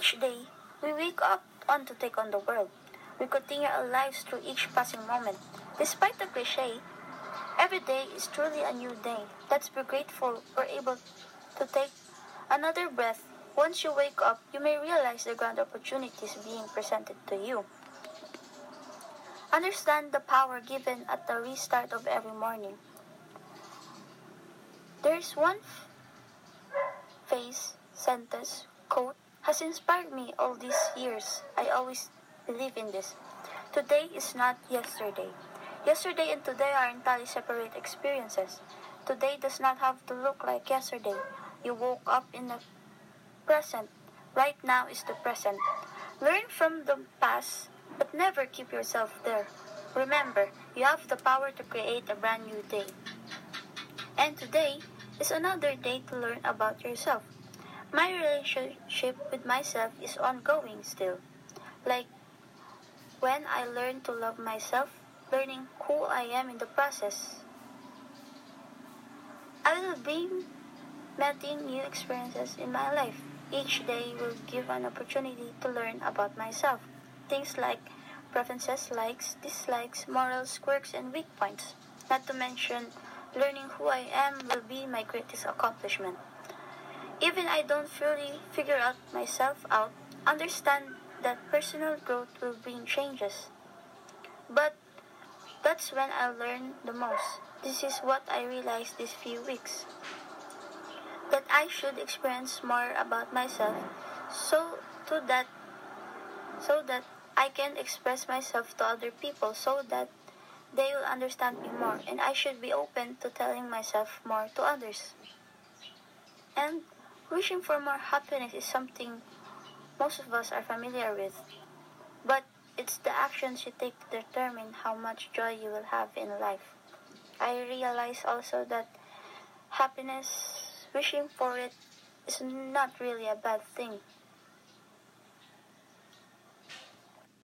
Each day, we wake up on to take on the world. We continue our lives through each passing moment. Despite the cliche, every day is truly a new day. Let's be grateful we're able to take another breath. Once you wake up, you may realize the grand opportunities being presented to you. Understand the power given at the restart of every morning. There's one phrase, sentence, quote has inspired me all these years. I always believe in this. Today is not yesterday. Yesterday and today are entirely separate experiences. Today does not have to look like yesterday. You woke up in the present. Right now is the present. Learn from the past but never keep yourself there. Remember, you have the power to create a brand new day. And today is another day to learn about yourself. My relationship with myself is ongoing still. Like when I learn to love myself, learning who I am in the process. I will be meeting new experiences in my life. Each day will give an opportunity to learn about myself. Things like preferences, likes, dislikes, morals, quirks, and weak points. Not to mention, learning who I am will be my greatest accomplishment. Even I don't fully figure out myself out, understand that personal growth will bring changes. But that's when I learn the most. This is what I realized these few weeks. That I should experience more about myself so to that so that I can express myself to other people so that they will understand me more and I should be open to telling myself more to others. And wishing for more happiness is something most of us are familiar with, but it's the actions you take to determine how much joy you will have in life. I realize also that happiness, wishing for it, is not really a bad thing.